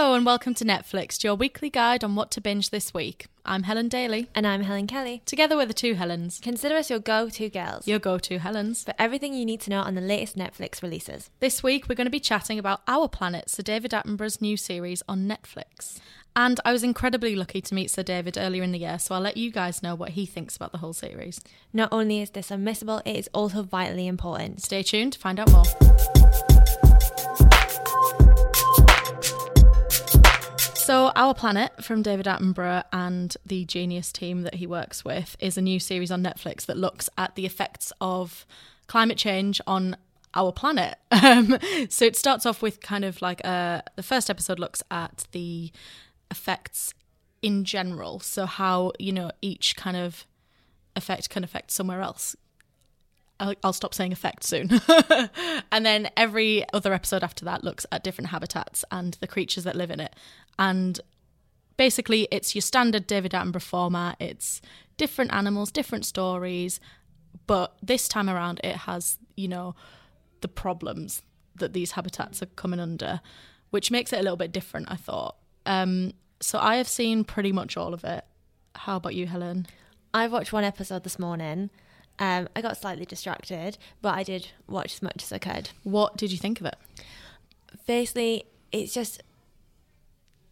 Hello and welcome to Netflixed, your weekly guide on what to binge this week. I'm Helen Daly. And I'm Helen Kelly. Together we're the two Helens. Consider us your go to girls Your go to Helens. for everything you need to know on the latest Netflix releases. This week we're going to be chatting about Our Planet, Sir David Attenborough's new series on Netflix. And I was incredibly lucky to meet Sir David earlier in the year, so I'll let you guys know what he thinks about the whole series. Not only is this unmissable, it is also vitally important. Stay tuned to find out more. So, Our Planet from David Attenborough and the Genius team that he works with is a new series on Netflix that looks at the effects of climate change on our planet. Um, so, it starts off with kind of like uh, the first episode looks at the effects in general. So, how, you know, each kind of effect can affect somewhere else. I'll, I'll stop saying effect soon. and then every other episode after that looks at different habitats and the creatures that live in it. And basically, it's your standard David Attenborough format. It's different animals, different stories, but this time around, it has you know the problems that these habitats are coming under, which makes it a little bit different. I thought. Um, so I have seen pretty much all of it. How about you, Helen? I've watched one episode this morning. Um, I got slightly distracted, but I did watch as much as I could. What did you think of it? Firstly, it's just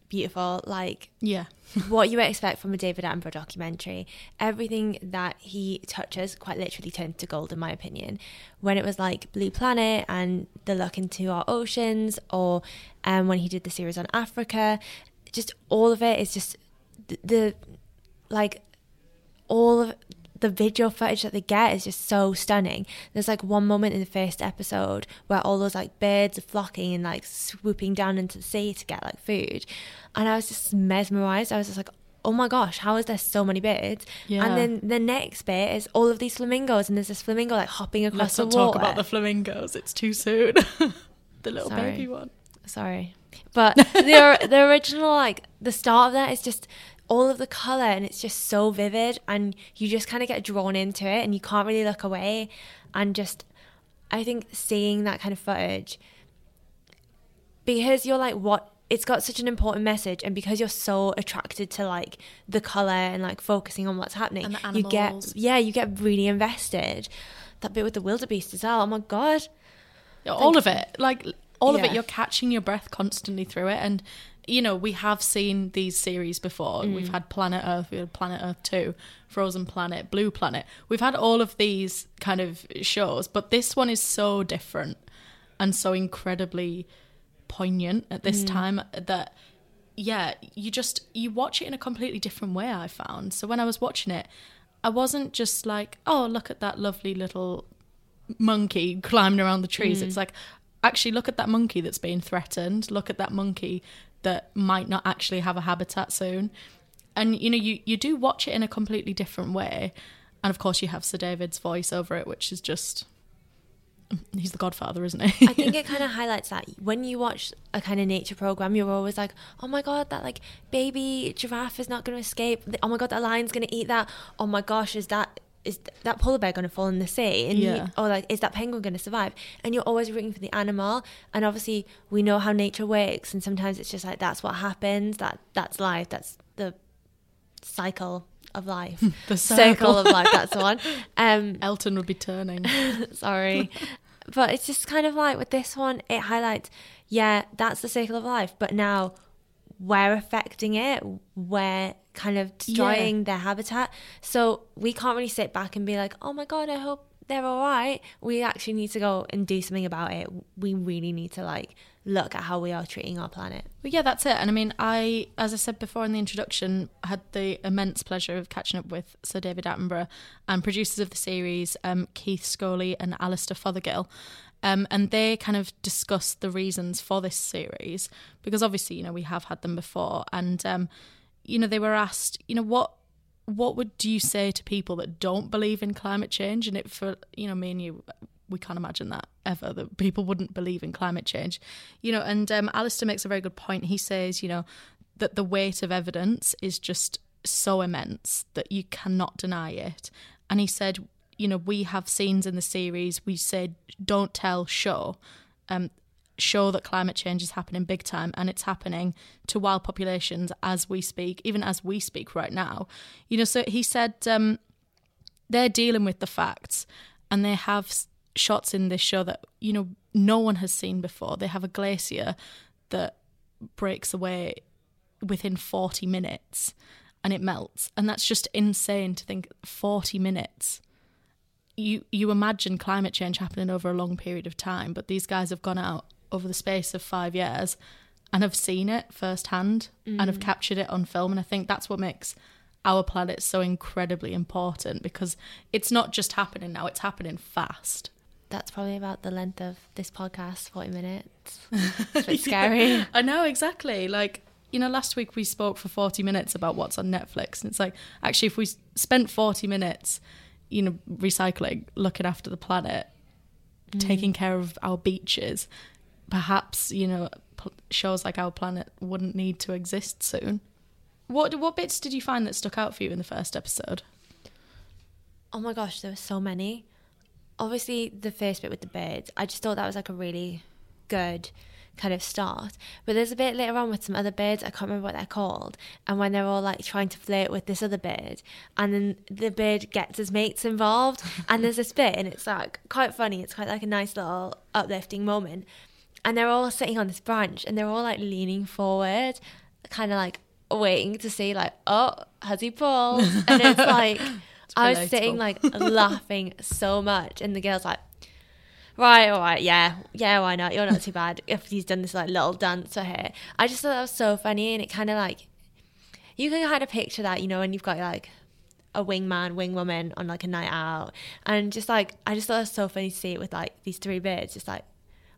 beautiful. Like Yeah. what you would expect from a David Attenborough documentary. Everything that he touches quite literally turns to gold, in my opinion. When it was like Blue Planet and the look into our oceans, or um, when he did the series on Africa, just all of it is just the, the like all of the video footage that they get is just so stunning. There's like one moment in the first episode where all those like birds are flocking and like swooping down into the sea to get like food. And I was just mesmerized. I was just like, oh my gosh, how is there so many birds? Yeah. And then the next bit is all of these flamingos and there's this flamingo like hopping across Let's the not water. talk about the flamingos. It's too soon. the little Sorry. baby one. Sorry. But the the original like the start of that is just all of the color and it's just so vivid and you just kind of get drawn into it and you can't really look away. And just I think seeing that kind of footage because you're like what it's got such an important message and because you're so attracted to like the color and like focusing on what's happening And the you get yeah you get really invested. That bit with the wildebeest as well oh my god. Yeah, all of it. Like all of it you're catching your breath constantly through it and you know we have seen these series before Mm. we've had planet earth we had planet earth 2 frozen planet blue planet we've had all of these kind of shows but this one is so different and so incredibly poignant at this Mm. time that yeah you just you watch it in a completely different way i found so when i was watching it i wasn't just like oh look at that lovely little monkey climbing around the trees. It's like, actually, look at that monkey that's being threatened. Look at that monkey that might not actually have a habitat soon. And you know, you you do watch it in a completely different way. And of course, you have Sir David's voice over it, which is just. He's the godfather, isn't he? I think it kind of highlights that when you watch a kind of nature program, you're always like, "Oh my god, that like baby giraffe is not going to escape. Oh my god, that lion's going to eat that. Oh my gosh, is that is that polar bear going to fall in the sea? And you- Yeah. or like, is that penguin going to survive? And you're always rooting for the animal. And obviously, we know how nature works, and sometimes it's just like that's what happens. That that's life. That's the cycle of life. the circle of life. That's the one. Um, Elton would be turning. sorry but it's just kind of like with this one it highlights yeah that's the circle of life but now we're affecting it we're kind of destroying their habitat. So we can't really sit back and be like oh my god i hope they're all right. We actually need to go and do something about it. We really need to like look at how we are treating our planet. But yeah, that's it. And I mean, I, as I said before in the introduction, had the immense pleasure of catching up with Sir David Attenborough and producers of the series, um, Keith Scholey and Alistair Fothergill. Um, and they kind of discussed the reasons for this series because obviously, you know, we have had them before. And, um, you know, they were asked, you know, what what would you say to people that don't believe in climate change? And it for you know me and you, we can't imagine that ever that people wouldn't believe in climate change, you know. And um, Alistair makes a very good point. He says, you know, that the weight of evidence is just so immense that you cannot deny it. And he said, you know, we have scenes in the series we said don't tell, show. Um, show that climate change is happening big time and it's happening to wild populations as we speak, even as we speak right now. You know, so he said um, they're dealing with the facts and they have shots in this show that, you know, no one has seen before. They have a glacier that breaks away within 40 minutes and it melts. And that's just insane to think 40 minutes. You you imagine climate change happening over a long period of time, but these guys have gone out over the space of 5 years and have seen it firsthand mm. and have captured it on film. And I think that's what makes our planet so incredibly important because it's not just happening now, it's happening fast. That's probably about the length of this podcast 40 minutes. It's a scary yeah, i know exactly. Like you know last week we spoke for 40 minutes about what's on netflix and it's like actually if we spent 40 minutes you know recycling looking after the planet mm. taking care of our beaches. Perhaps you know shows like our planet wouldn't need to exist soon. What what bits did you find that stuck out for you in the first episode? Oh my gosh there were so many. Obviously the first bit with the birds, I just thought that was like a really good kind of start. But there's a bit later on with some other birds, I can't remember what they're called, and when they're all like trying to flirt with this other bird, and then the bird gets his mates involved, and there's this bit, and it's like quite funny, it's quite like a nice little uplifting moment. And they're all sitting on this branch and they're all like leaning forward, kind of like waiting to see, like, oh, has he pulled? And it's like, I was sitting like laughing so much, and the girl's like, right, all right, yeah, yeah, why not? You're not too bad if he's done this like little dance for her. I just thought that was so funny, and it kind of like you can kind of picture that, you know, when you've got like a wingman, wingwoman on like a night out, and just like I just thought it was so funny to see it with like these three birds, just like.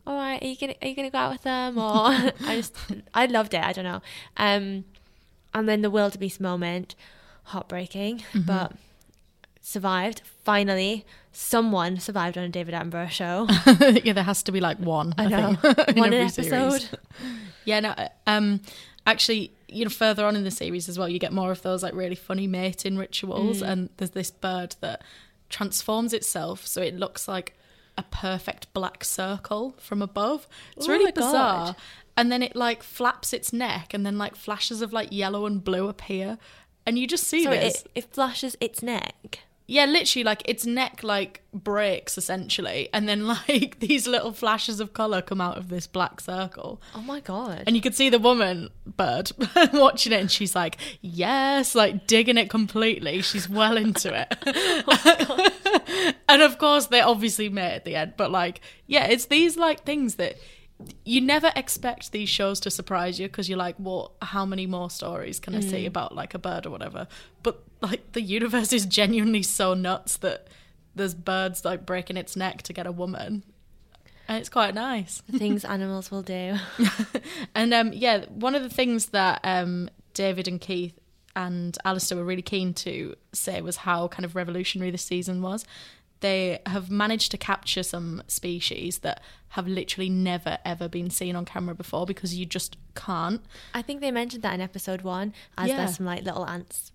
All right, are you gonna are you gonna go out with them or I just I loved it. I don't know, um, and then the wildebeest moment, heartbreaking, mm-hmm. but survived. Finally, someone survived on a David Attenborough show. yeah, there has to be like one. I, I know think, one episode. yeah, no. Um, actually, you know, further on in the series as well, you get more of those like really funny mating rituals, mm. and there's this bird that transforms itself so it looks like a perfect black circle from above. It's oh really bizarre. God. And then it like flaps its neck, and then like flashes of like yellow and blue appear, and you just see Sorry, this. It, it flashes its neck yeah, literally, like its neck like breaks essentially, and then like these little flashes of color come out of this black circle. Oh my god! And you could see the woman bird watching it, and she's like, "Yes," like digging it completely. She's well into it. oh and of course, they obviously met at the end, but like, yeah, it's these like things that you never expect these shows to surprise you because you're like, well, how many more stories can I mm. see about like a bird or whatever? But like the universe is genuinely so nuts that there's birds like breaking its neck to get a woman. And it's quite nice. The things animals will do. and um, yeah, one of the things that um, David and Keith and Alistair were really keen to say was how kind of revolutionary this season was they have managed to capture some species that have literally never ever been seen on camera before because you just can't. I think they mentioned that in episode one as yeah. there's some like little ants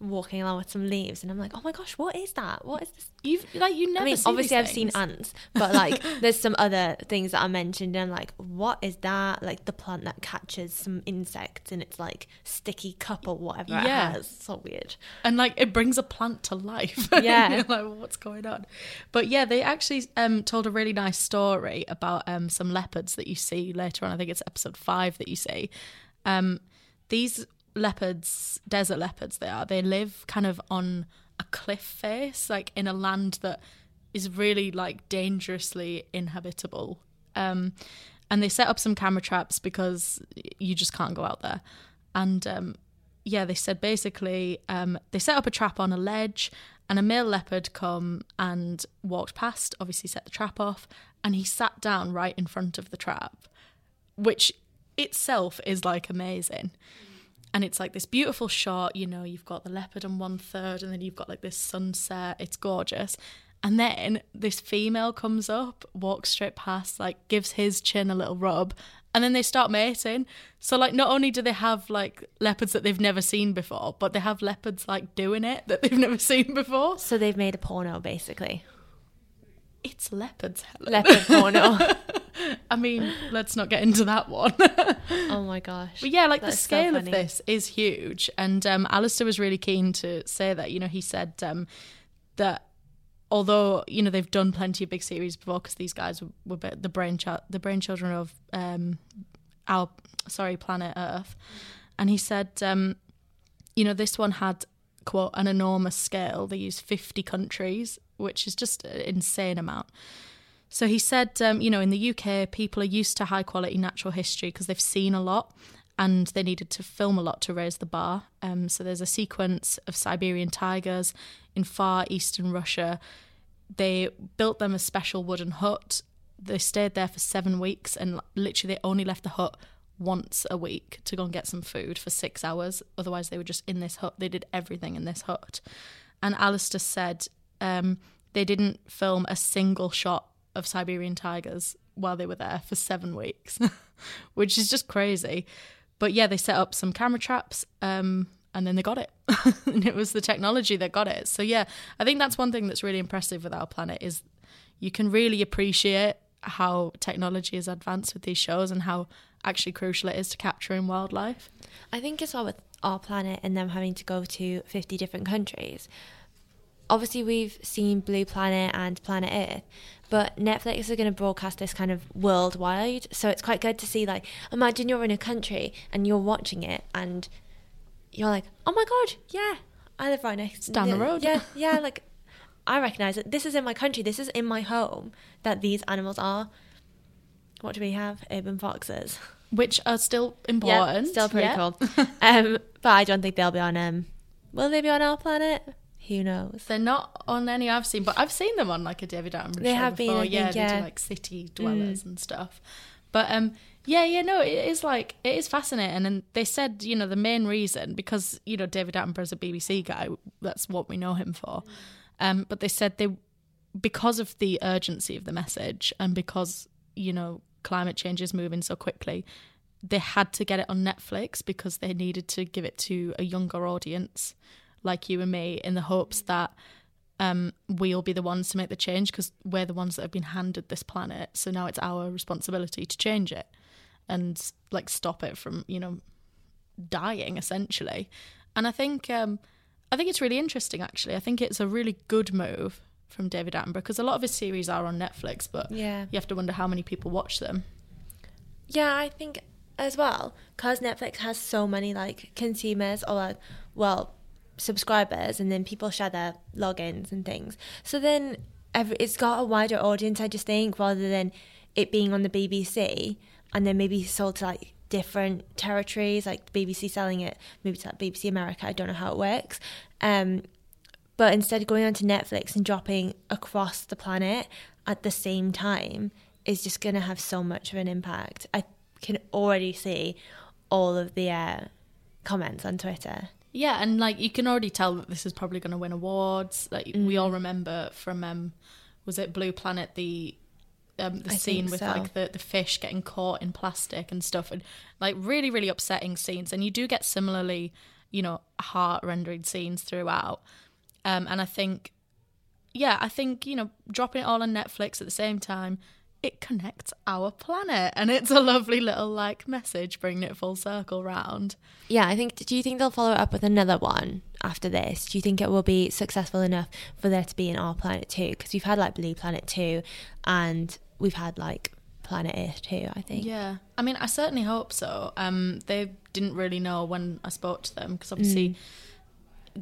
walking along with some leaves and I'm like, oh my gosh, what is that? What is this? You've like you never. I mean, obviously I've seen ants, but like there's some other things that I mentioned and I'm like, what is that? Like the plant that catches some insects and it's like sticky cup or whatever yeah. it has. So weird. And like it brings a plant to life. Yeah. like what's going on? But yeah, they actually um, told a really nice story about um, some leopards that you see later on. I think it's episode five that you see. Um, these leopards, desert leopards, they are. They live kind of on a cliff face, like in a land that is really like dangerously inhabitable. Um, and they set up some camera traps because you just can't go out there. And um, yeah, they said basically um, they set up a trap on a ledge, and a male leopard come and walked past. Obviously, set the trap off, and he sat down right in front of the trap, which itself is like amazing and it's like this beautiful shot you know you've got the leopard on one third and then you've got like this sunset. It's gorgeous. And then this female comes up walks straight past like gives his chin a little rub and then they start mating. So like not only do they have like leopards that they've never seen before but they have leopards like doing it that they've never seen before. So they've made a porno basically. It's leopards Helen. leopard porno I mean, let's not get into that one. oh my gosh. But yeah, like the That's so scale of this is huge. And um, Alistair was really keen to say that. You know, he said um, that although you know they've done plenty of big series before, because these guys were, were the brain the brain children of um, our sorry planet Earth, and he said, um, you know, this one had quote an enormous scale. They used fifty countries, which is just an insane amount. So he said, um, you know, in the UK, people are used to high quality natural history because they've seen a lot and they needed to film a lot to raise the bar. Um, so there's a sequence of Siberian tigers in far eastern Russia. They built them a special wooden hut. They stayed there for seven weeks and literally they only left the hut once a week to go and get some food for six hours. Otherwise, they were just in this hut. They did everything in this hut. And Alistair said um, they didn't film a single shot of Siberian tigers while they were there for seven weeks, which is just crazy. But yeah, they set up some camera traps um, and then they got it. and it was the technology that got it. So yeah, I think that's one thing that's really impressive with our planet is you can really appreciate how technology is advanced with these shows and how actually crucial it is to capturing wildlife. I think as well with our planet and them having to go to 50 different countries. Obviously, we've seen Blue Planet and Planet Earth, but Netflix are going to broadcast this kind of worldwide. So it's quite good to see, like, imagine you're in a country and you're watching it and you're like, oh my God, yeah, I live right next down the road. Yeah, yeah, like, I recognize it. This is in my country, this is in my home that these animals are. What do we have? Urban foxes. Which are still important. Yeah, still pretty Yeah. cool. um, but I don't think they'll be on. Um, will they be on our planet? Who knows? They're not on any I've seen, but I've seen them on like a David Attenborough They show have been, before. I yeah, think, yeah. Mm. do like city dwellers and stuff. But um, yeah, yeah, no, it is like it is fascinating. And they said, you know, the main reason because you know David Attenborough's a BBC guy. That's what we know him for. Um, but they said they because of the urgency of the message and because you know climate change is moving so quickly they had to get it on netflix because they needed to give it to a younger audience like you and me in the hopes that um, we'll be the ones to make the change because we're the ones that have been handed this planet. So now it's our responsibility to change it and like stop it from you know dying essentially. And i think um, i think it's really interesting actually. I think it's a really good move from david attenborough because a lot of his series are on netflix but Yeah. you have to wonder how many people watch them. Yeah, I think as well because Netflix has so many like consumers or like well subscribers, and then people share their logins and things. So then every, it's got a wider audience. I just think rather than it being on the BBC and then maybe sold to like different territories, like the BBC selling it maybe to like BBC America. I don't know how it works. Um, but instead going onto Netflix and dropping across the planet at the same time is just going to have so much of an impact. I can already see all of the uh, comments on Twitter. Yeah, and like you can already tell that this is probably going to win awards. Like we all remember from um, was it Blue Planet the um, the I scene with so. like the the fish getting caught in plastic and stuff, and like really really upsetting scenes. And you do get similarly, you know, heart rendering scenes throughout. Um, and I think, yeah, I think you know, dropping it all on Netflix at the same time. It connects our planet, and it's a lovely little like message, bringing it full circle round. Yeah, I think. Do you think they'll follow up with another one after this? Do you think it will be successful enough for there to be an Our Planet Two? Because we've had like Blue Planet Two, and we've had like Planet Earth Two. I think. Yeah, I mean, I certainly hope so. Um, they didn't really know when I spoke to them because obviously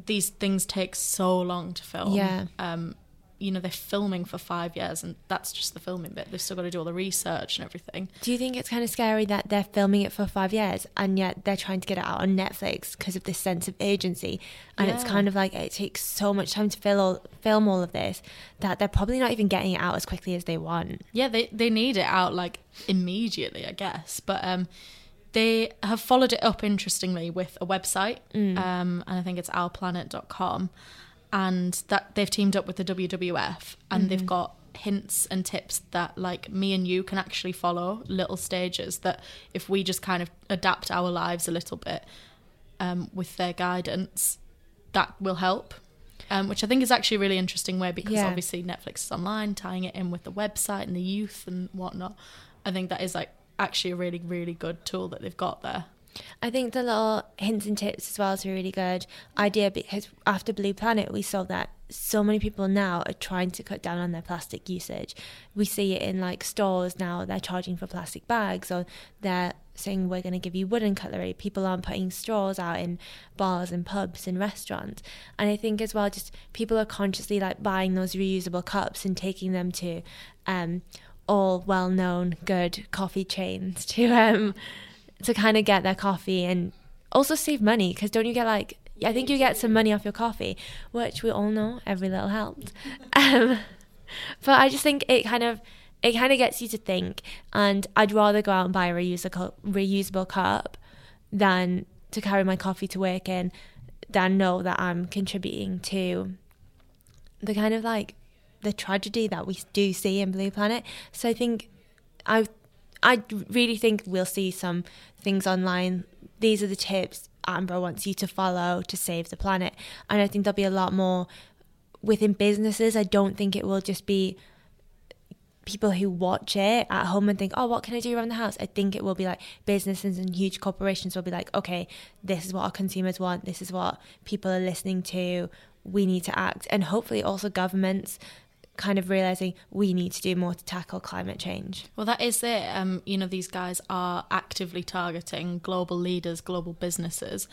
these things take so long to film. Yeah. Um, you know, they're filming for five years, and that's just the filming bit. They've still got to do all the research and everything. Do you think it's kind of scary that they're filming it for five years and yet they're trying to get it out on Netflix because of this sense of urgency? And it's kind of like it takes so much time to film all, film all of this that they're probably not even getting it out as quickly as they want. Yeah, they they need it out like immediately, I guess. But um, they have followed it up interestingly with a website, um, and I think it's ourplanet.com, and that they've teamed up with the WWF, and they've got hints and tips that like me and you can actually follow little stages that if we just kind of adapt our lives a little bit um, with their guidance that will help um, which I think is actually a really interesting way because Yeah. obviously Netflix is online, tying it in with the website and the youth and whatnot. I think that is like actually a really, really good tool that they've got there. I think the little hints and tips as well is a really good idea because after Blue Planet, we saw that so many people now are trying to cut down on their plastic usage. We see it in like stores now, they're charging for plastic bags or they're saying we're going to give you wooden cutlery. People aren't putting straws out in bars and pubs and restaurants. And I think as well, just people are consciously like buying those reusable cups and taking them to um, all well known good coffee chains to um, to kind of get their coffee and also save money because don't you get like I think you get some money off your coffee, which we all know every little helps. Um, but I just think it kind of it kind of gets you to think, and I'd rather go out and buy a reusable reusable cup than to carry my coffee to work in, than know that I'm contributing to the kind of like the tragedy that we do see in Blue Planet. So I think I I really think we'll see some things online. These are the tips Attenborough wants you to follow to save the planet. And I think there'll be a lot more within businesses. I don't think it will just be people who watch it at home and think, oh, what can I do around the house? I think it will be like businesses and huge corporations will be like, okay, this is what our consumers want. This is what people are listening to. We need to act. And hopefully also governments kind of realizing we need to do more to tackle climate change. Well, that is it. Um, you know, these guys are actively targeting global leaders, global businesses,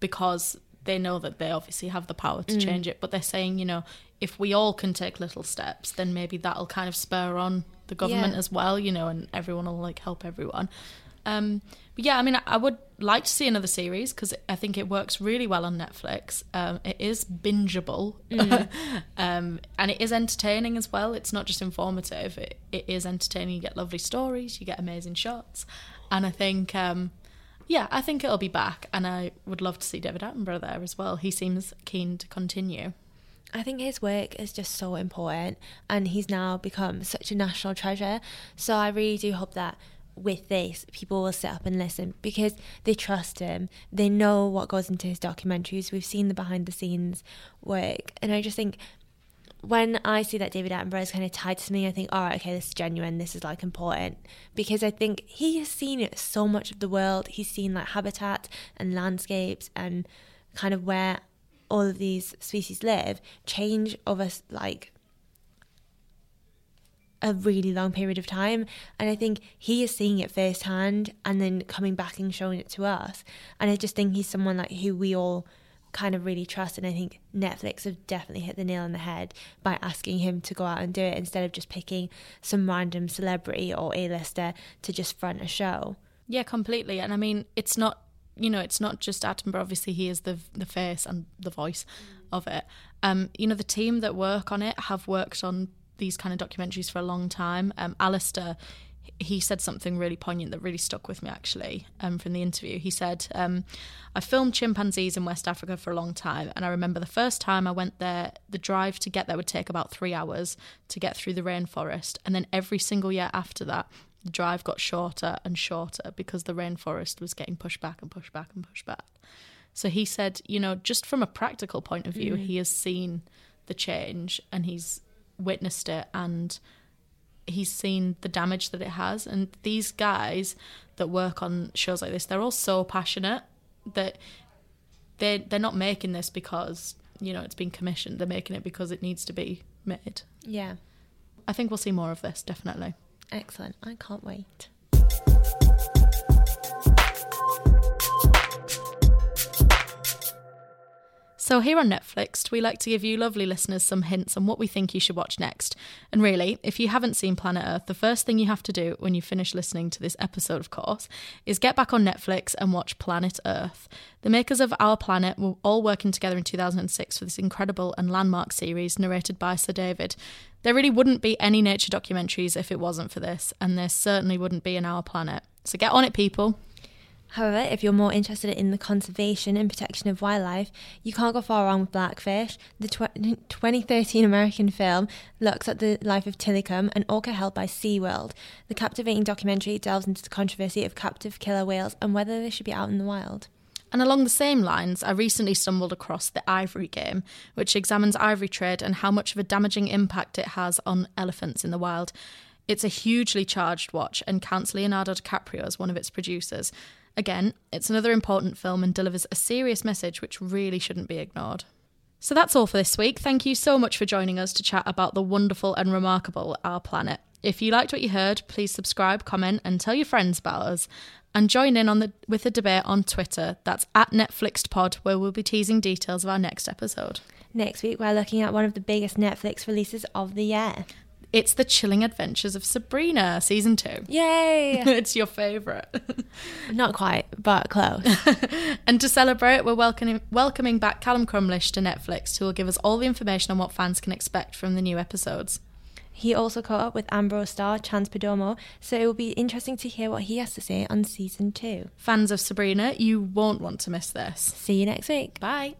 because they know that they obviously have the power to change it. But they're saying, you know, if we all can take little steps, then maybe that'll kind of spur on the government Yeah. as well, you know, and everyone will like help everyone. Um, but yeah, I mean, I- would like to see another series because I think it works really well on Netflix. Um, it is bingeable, um, and it is entertaining as well. It's not just informative; it, it is entertaining. You get lovely stories, you get amazing shots, and I think, um, yeah, I think it'll be back. And I would love to see David Attenborough there as well. He seems keen to continue. I think his work is just so important and he's now become such a national treasure. So I really do hope that with this, people will sit up and listen because they trust him. They know what goes into his documentaries. We've seen the behind the scenes work. And I just think when I see that David Attenborough is kind of tied to me, I think, all right, okay, this is genuine. This is like important because I think he has seen so much of the world. He's seen like habitat and landscapes and kind of where all of these species live change over like a really long period of time. And I think he is seeing it firsthand and then coming back and showing it to us. And I just think he's someone like who we all kind of really trust. And I think Netflix have definitely hit the nail on the head by asking him to go out and do it instead of just picking some random celebrity or A-lister to just front a show. Yeah, completely. And I mean, it's not you know, it's not just Attenborough. Obviously, he is the the face and the voice of it. Um, you know, the team that work on it have worked on these kind of documentaries for a long time. Um, Alistair, he said something really poignant that really stuck with me actually um, from the interview. He said, um, I filmed chimpanzees in West Africa for a long time, and I remember the first time I went there, the drive to get there would take about three hours to get through the rainforest. And then every single year after that, the drive got shorter and shorter because the rainforest was getting pushed back and pushed back and pushed back. So he said, you know, just from a practical point of view, he has seen the change and he's witnessed it and he's seen the damage that it has. And these guys that work on shows like this, they're all so passionate that they they're not making this because you know it's been commissioned. They're making it because it needs to be made. Yeah, I think we'll see more of this definitely. excellent. I can't wait. So, here on Netflixed, we like to give you lovely listeners some hints on what we think you should watch next. And really, if you haven't seen Planet Earth, the first thing you have to do when you finish listening to this episode, of course, is get back on Netflix and watch Planet Earth. The makers of Our Planet were all working together in 2006 for this incredible and landmark series narrated by Sir David. There really wouldn't be any nature documentaries if it wasn't for this, and there certainly wouldn't be an Our Planet. So, get on it, people. However, if you're more interested in the conservation and protection of wildlife, you can't go far wrong with Blackfish. The tw- 2013 American film looks at the life of Tilikum, an orca held by SeaWorld. The captivating documentary delves into the controversy of captive killer whales and whether they should be out in the wild. And along the same lines, I recently stumbled across The Ivory Game, which examines ivory trade and how much of a damaging impact it has on elephants in the wild. It's a hugely charged watch and counts Leonardo DiCaprio as one of its producers. Again, it's another important film and delivers a serious message which really shouldn't be ignored. So that's all for this week. Thank you so much for joining us to chat about the wonderful and remarkable Our Planet. If you liked what you heard, please subscribe, comment, and tell your friends about us. And join in on the with the debate on Twitter. That's at NetflixedPod, where we'll be teasing details of our next episode. Next week, we're looking at one of the biggest Netflix releases of the year. It's the chilling adventures of Sabrina, season two. Yay! it's your favourite. Not quite, but close. and to celebrate, we're welcoming welcoming back Callum Crumlish to Netflixed, who will give us all the information on what fans can expect from the new episodes. He also caught up with Ambrose star Chance Perdomo, so it will be interesting to hear what he has to say on season two. Fans of Sabrina, you won't want to miss this. See you next week. Bye.